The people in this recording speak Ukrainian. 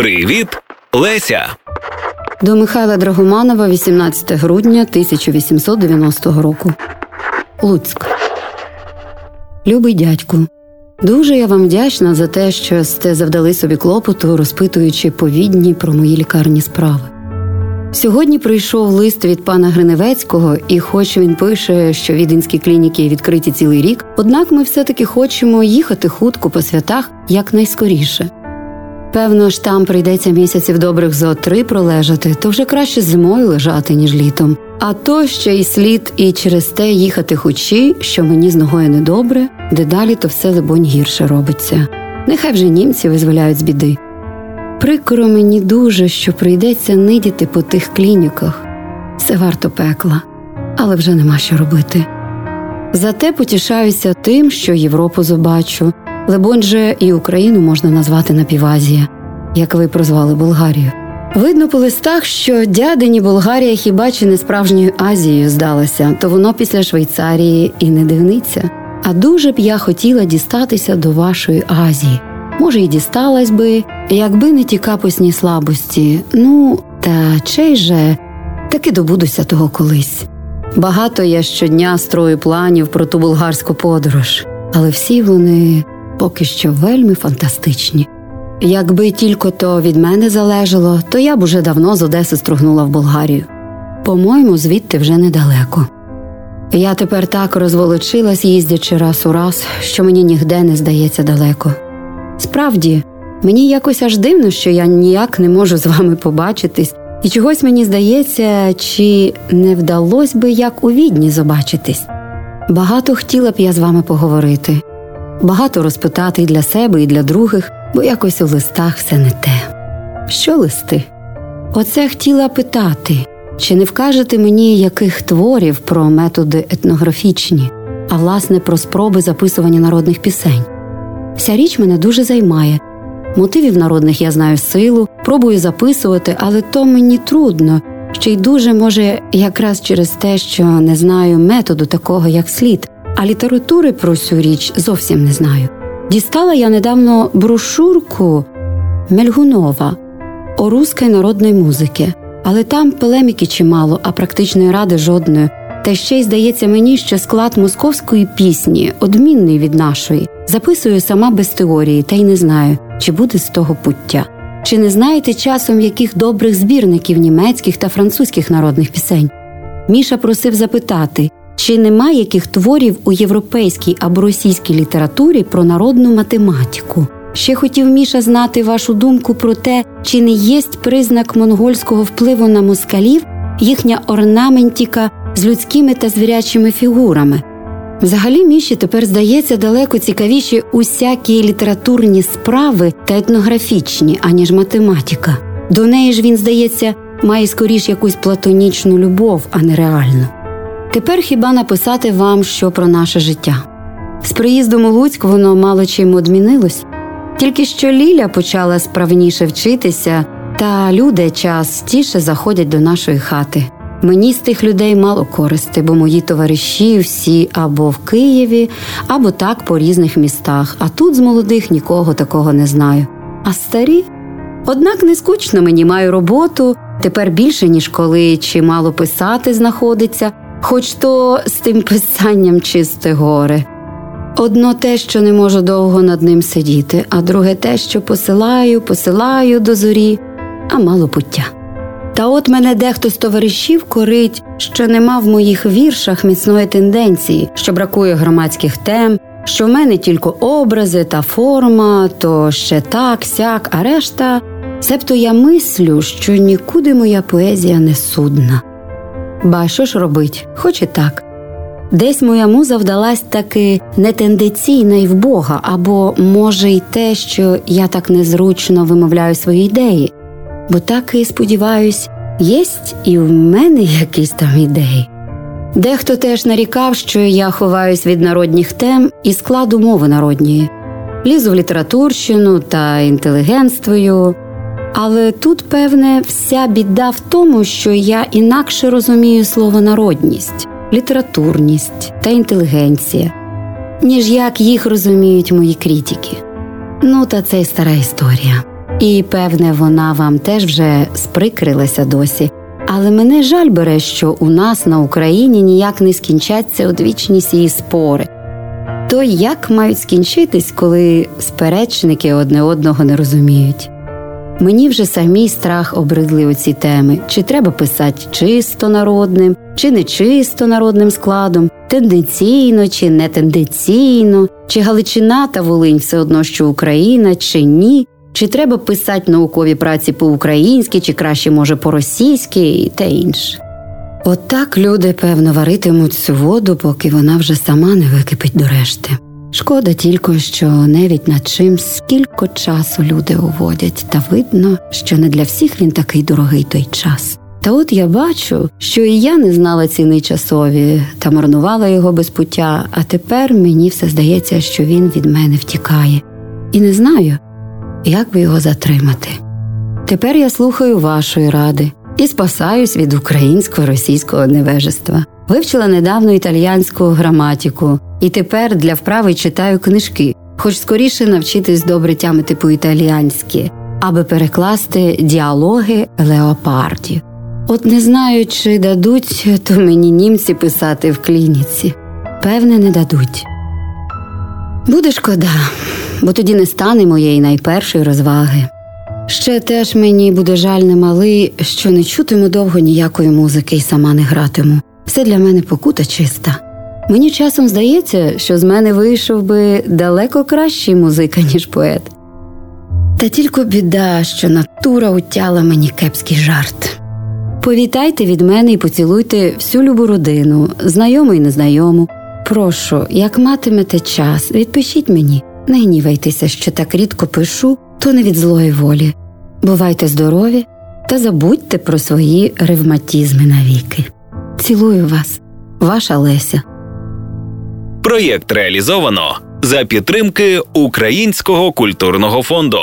Привіт, Леся! До Михайла Драгоманова, 18 грудня 1890 року. Луцьк. Любий дядьку. Дуже я вам вдячна за те, що сте завдали собі клопоту, розпитуючи повідні про мої лікарні справи. Сьогодні прийшов лист від пана Гриневецького, і, хоч він пише, що віденські клініки відкриті цілий рік, однак ми все-таки хочемо їхати хутко по святах якнайскоріше. Певно ж, там прийдеться місяців добрих зо три пролежати, то вже краще зимою лежати, ніж літом. А то ще й слід і через те їхати хучі, що мені з ногою недобре, дедалі то все либонь гірше робиться. Нехай вже німці визволяють з біди. Прикро мені дуже, що прийдеться нидіти по тих клініках. Все варто пекла, але вже нема що робити. Зате потішаюся тим, що Європу побачу, либонь же і Україну можна назвати напівазія, як ви прозвали Болгарію. Видно по листах, що дядині Болгарія хіба чи не справжньою Азією здалася, то воно після Швейцарії і не дивниться. А дуже б я хотіла дістатися до вашої Азії. Може, і дісталась би, якби не ті капусні слабості. Ну, та чей же таки добудуся того колись. Багато я щодня строю планів про ту болгарську подорож, але всі вони поки що вельми фантастичні. Якби тільки то від мене залежало, то я б уже давно з Одеси стругнула в Болгарію. По-моєму, звідти вже недалеко. Я тепер так розволочилась, їздячи раз у раз, що мені нігде не здається далеко. Справді, мені якось аж дивно, що я ніяк не можу з вами побачитись, і чогось мені здається, чи не вдалося би як у відні побачитись. Багато хотіла б я з вами поговорити, багато розпитати і для себе, і для других, бо якось у листах все не те. Що листи? Оце хотіла питати, чи не вкажете мені яких творів про методи етнографічні, а власне про спроби записування народних пісень. Ця річ мене дуже займає. Мотивів народних я знаю силу, пробую записувати, але то мені трудно, ще й дуже може якраз через те, що не знаю методу такого, як слід, а літератури про цю річ зовсім не знаю. Дістала я недавно брошурку Мельгунова о руській народної музики, але там полеміки чимало, а практичної ради жодної. Та ще й здається мені, що склад московської пісні одмінний від нашої. Записую сама без теорії, та й не знаю, чи буде з того пуття. Чи не знаєте часом яких добрих збірників німецьких та французьких народних пісень? Міша просив запитати, чи нема яких творів у європейській або російській літературі про народну математику? Ще хотів Міша знати вашу думку про те, чи не є признак монгольського впливу на москалів їхня орнаментіка з людськими та звірячими фігурами. Взагалі Міші тепер здається далеко цікавіші усякі літературні справи та етнографічні, аніж математика. До неї ж він, здається, має скоріш якусь платонічну любов, а не реальну. Тепер хіба написати вам що про наше життя? З приїздом у Луцьк воно мало чим одмінилось, тільки що Ліля почала справніше вчитися, та люди частіше заходять до нашої хати. Мені з тих людей мало користи, бо мої товариші всі або в Києві, або так по різних містах, а тут з молодих нікого такого не знаю. А старі? Однак не скучно мені маю роботу, тепер більше, ніж коли чимало писати знаходиться, хоч то з тим писанням чисте горе. Одно те, що не можу довго над ним сидіти, а друге те, що посилаю, посилаю до зорі, а мало пуття. Та от мене дехто з товаришів корить, що нема в моїх віршах міцної тенденції, що бракує громадських тем, що в мене тільки образи та форма, то ще так, сяк, а решта, себто я мислю, що нікуди моя поезія не судна. Ба що ж робить, хоч і так. Десь моя муза вдалась таки нетенденційна й в Бога, або, може, й те, що я так незручно вимовляю свої ідеї бо так і сподіваюсь, єсть і в мене якісь там ідеї. Дехто теж нарікав, що я ховаюсь від народних тем і складу мови народньої, лізу в літературщину та інтелігентствою. Але тут, певне, вся біда в тому, що я інакше розумію слово народність, літературність та інтелігенція, ніж як їх розуміють мої критики. Ну, та це й стара історія. І певне, вона вам теж вже сприкрилася досі. Але мене жаль бере, що у нас на Україні ніяк не скінчаться одвічні сії спори. То як мають скінчитись, коли сперечники одне одного не розуміють? Мені вже самій страх обридли оці теми: чи треба писати чисто народним, чи не чисто народним складом, тенденційно чи не тенденційно, чи Галичина та Волинь все одно, що Україна, чи ні, чи треба писати наукові праці по-українськи, чи краще, може, по-російськи і те інше. Отак люди, певно, варитимуть цю воду, поки вона вже сама не википить до решти. Шкода тільки, що навіть над чим скільки часу люди уводять, та видно, що не для всіх він такий дорогий той час. Та от я бачу, що і я не знала ціни часові та марнувала його без пуття, а тепер мені все здається, що він від мене втікає, і не знаю, як би його затримати. Тепер я слухаю вашої ради і спасаюсь від українсько російського невежества. Вивчила недавно італіянську граматику, і тепер для вправи читаю книжки, хоч скоріше навчитись добре тямити по-італіянськи, аби перекласти діалоги леопардів. От не знаю, чи дадуть то мені німці писати в клініці. Певне, не дадуть. Буде шкода, бо тоді не стане моєї найпершої розваги. Ще теж мені буде жаль немалий, що не чутиму довго ніякої музики і сама не гратиму. Все для мене покута чиста. Мені часом здається, що з мене вийшов би далеко кращий музика, ніж поет. Та тільки біда, що натура утяла мені кепський жарт. Повітайте від мене і поцілуйте всю любу родину, знайому і незнайому. Прошу, як матимете час, відпишіть мені, не гнівайтеся, що так рідко пишу, то не від злої волі. Бувайте здорові та забудьте про свої ревматізми навіки. Цілую вас, ваша Леся. Проєкт реалізовано за підтримки Українського культурного фонду.